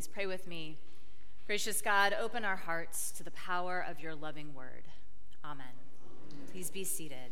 Please pray with me. Gracious God, open our hearts to the power of your loving word. Amen. Please be seated.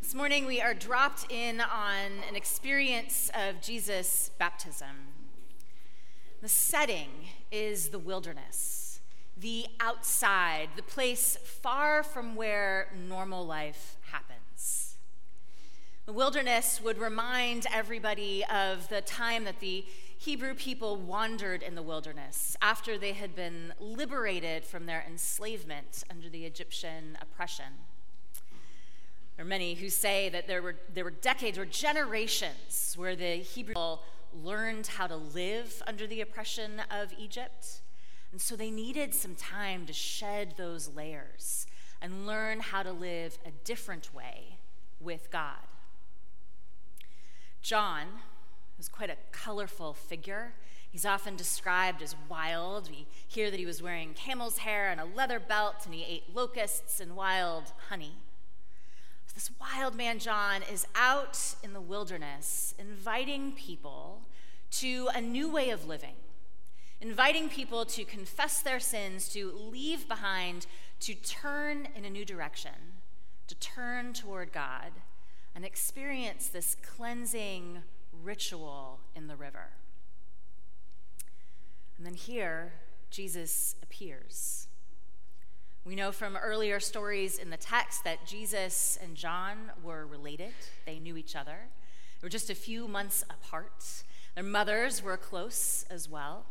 This morning, we are dropped in on an experience of Jesus' baptism. The setting is the wilderness, the outside, the place far from where normal life happens. The wilderness would remind everybody of the time that the Hebrew people wandered in the wilderness after they had been liberated from their enslavement under the Egyptian oppression. There are many who say that there were, there were decades or generations where the Hebrew people learned how to live under the oppression of Egypt. And so they needed some time to shed those layers and learn how to live a different way with God. John was quite a colorful figure. He's often described as wild. We hear that he was wearing camel's hair and a leather belt, and he ate locusts and wild honey. This wild man, John, is out in the wilderness inviting people to a new way of living, inviting people to confess their sins, to leave behind, to turn in a new direction, to turn toward God, and experience this cleansing ritual in the river. And then here, Jesus appears. We know from earlier stories in the text that Jesus and John were related, they knew each other. They were just a few months apart. Their mothers were close as well.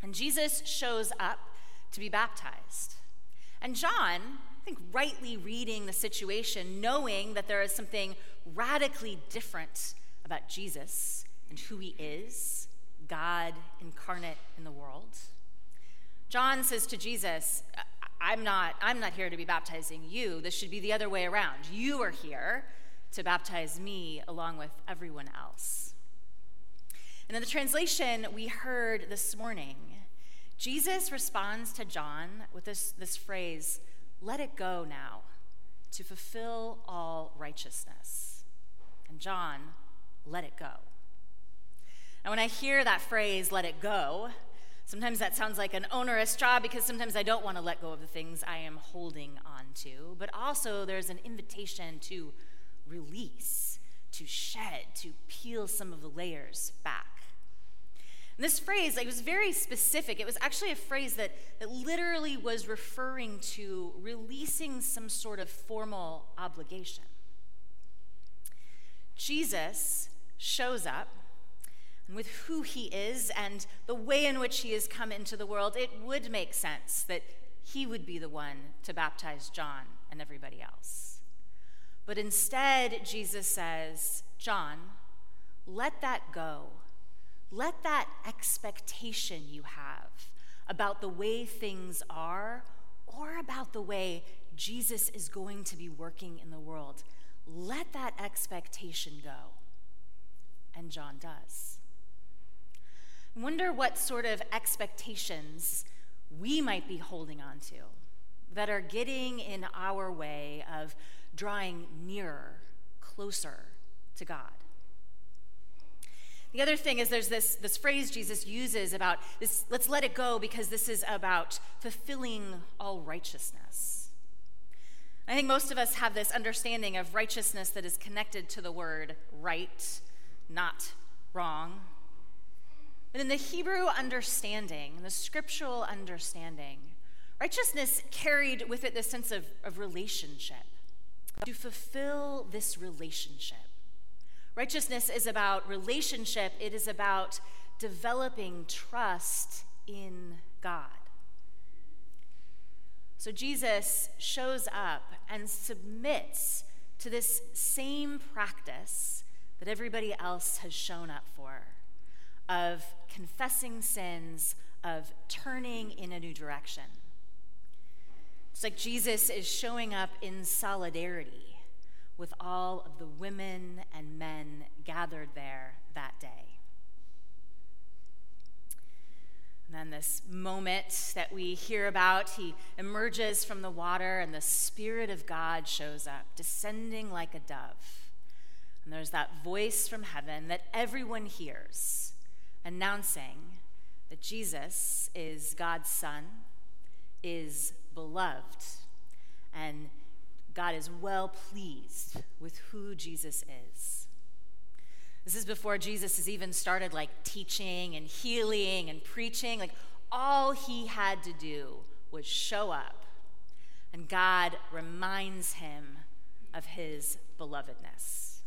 And Jesus shows up to be baptized. And John, think rightly reading the situation, knowing that there is something radically different about Jesus and who he is, God incarnate in the world. John says to Jesus, I'm not, I'm not here to be baptizing you. This should be the other way around. You are here to baptize me along with everyone else. And in the translation we heard this morning, Jesus responds to John with this, this phrase, let it go now, to fulfill all righteousness. And John, let it go. Now, when I hear that phrase, let it go, Sometimes that sounds like an onerous job because sometimes I don't want to let go of the things I am holding on to. But also, there's an invitation to release, to shed, to peel some of the layers back. And this phrase, like, was very specific. It was actually a phrase that, that literally was referring to releasing some sort of formal obligation. Jesus shows up and with who he is and the way in which he has come into the world, it would make sense that he would be the one to baptize John and everybody else. But instead, Jesus says, John, let that go. Let that expectation you have about the way things are or about the way Jesus is going to be working in the world, let that expectation go. And John does wonder what sort of expectations we might be holding on to that are getting in our way of drawing nearer, closer to God. The other thing is there's this, this phrase Jesus uses about this, let's let it go because this is about fulfilling all righteousness. I think most of us have this understanding of righteousness that is connected to the word right, not wrong, but in the Hebrew understanding, the scriptural understanding, righteousness carried with it this sense of, of relationship. To fulfill this relationship. Righteousness is about relationship, it is about developing trust in God. So Jesus shows up and submits to this same practice that everybody else has shown up for of confessing sins, of turning in a new direction. It's like Jesus is showing up in solidarity with all of the women and men gathered there that day. And then this moment that we hear about, he emerges from the water and the Spirit of God shows up, descending like a dove. And there's that voice from heaven that everyone hears announcing that Jesus is God's Son, is beloved, and God is well pleased with who Jesus is. This is before Jesus has even started like teaching and healing and preaching. Like all he had to do was show up, and God reminds him of his belovedness.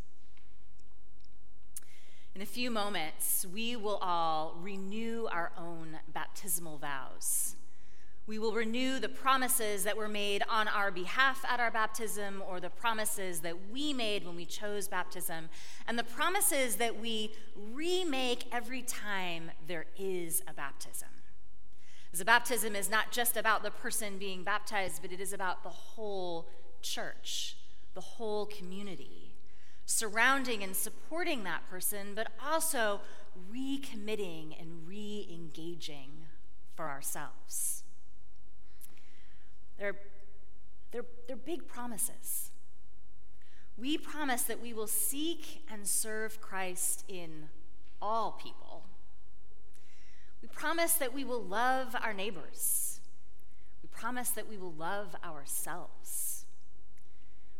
In a few moments, we will all renew our own baptismal vows. We will renew the promises that were made on our behalf at our baptism, or the promises that we made when we chose baptism, and the promises that we remake every time there is a baptism. A baptism is not just about the person being baptized, but it is about the whole church, the whole community, surrounding and supporting that person, but also recommitting and re engaging for ourselves. They're, they're, they're big promises. We promise that we will seek and serve Christ in all people. We promise that we will love our neighbors. We promise that we will love ourselves.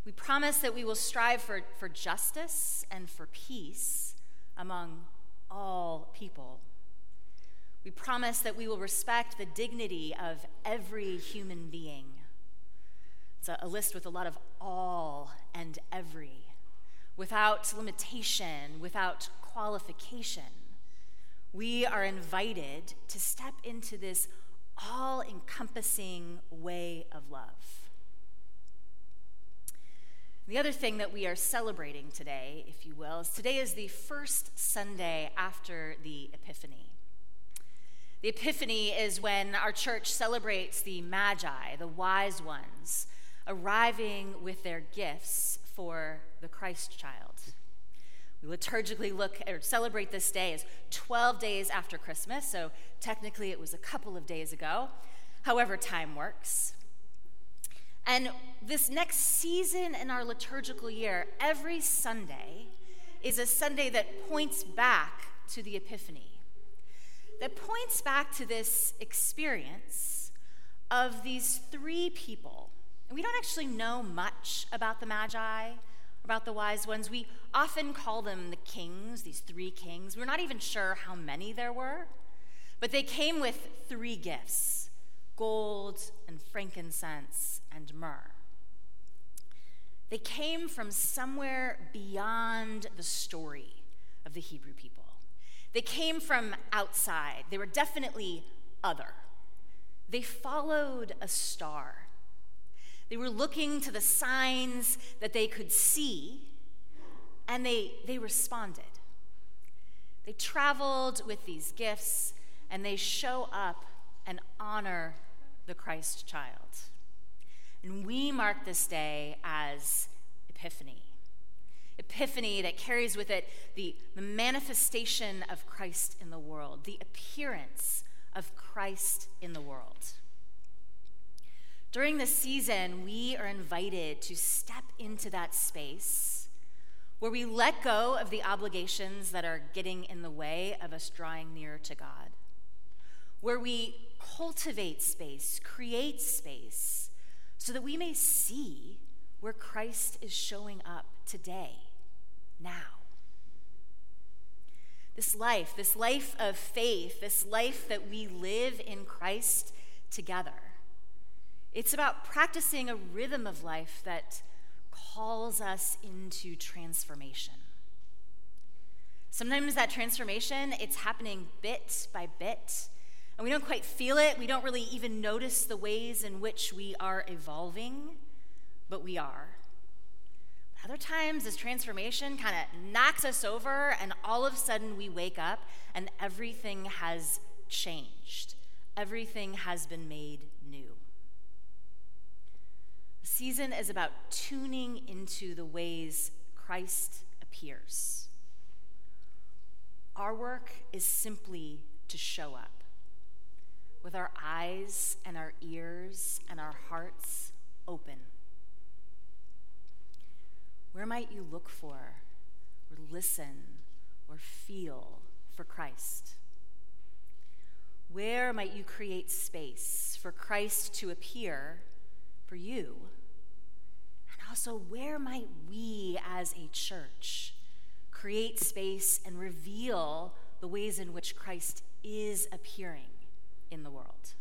We promise that we will strive for, for justice and for peace among all people. We promise that we will respect the dignity of every human being. It's a, a list with a lot of all and every, without limitation, without qualification. We are invited to step into this all encompassing way of love. The other thing that we are celebrating today, if you will, is today is the first Sunday after the Epiphany. The Epiphany is when our church celebrates the Magi, the wise ones, arriving with their gifts for the Christ child. We liturgically look or celebrate this day as 12 days after Christmas, so technically it was a couple of days ago, however, time works. And this next season in our liturgical year, every Sunday is a Sunday that points back to the Epiphany that points back to this experience of these three people. And we don't actually know much about the Magi, about the wise ones. We often call them the kings, these three kings. We're not even sure how many there were, but they came with three gifts gold and frankincense and myrrh. They came from somewhere beyond the story of the Hebrew people. They came from outside, they were definitely other. They followed a star. They were looking to the signs that they could see, and they, they responded. They traveled with these gifts, and they show up and honor the Christ child. And we mark this day as epiphany that carries with it the, manifestation of Christ in the world, the appearance of Christ in the world. During this season, we are invited to step into that space where we let go of the obligations that are getting in the way of us drawing near to God, where we cultivate space, create space, so that we may see where Christ is showing up today now. This life, this life of faith, this life that we live in Christ together, it's about practicing a rhythm of life that calls us into transformation. Sometimes that transformation, it's happening bit by bit, and we don't quite feel it. We don't really even notice the ways in which we are evolving, but we are. Other times, this transformation kind of knocks us over, and all of a sudden we wake up and everything has changed. Everything has been made new. The season is about tuning into the ways Christ appears. Our work is simply to show up with our eyes and our ears and our hearts open. Where might you look for or listen or feel for Christ? Where might you create space for Christ to appear for you? And also, where might we as a church create space and reveal the ways in which Christ is appearing in the world?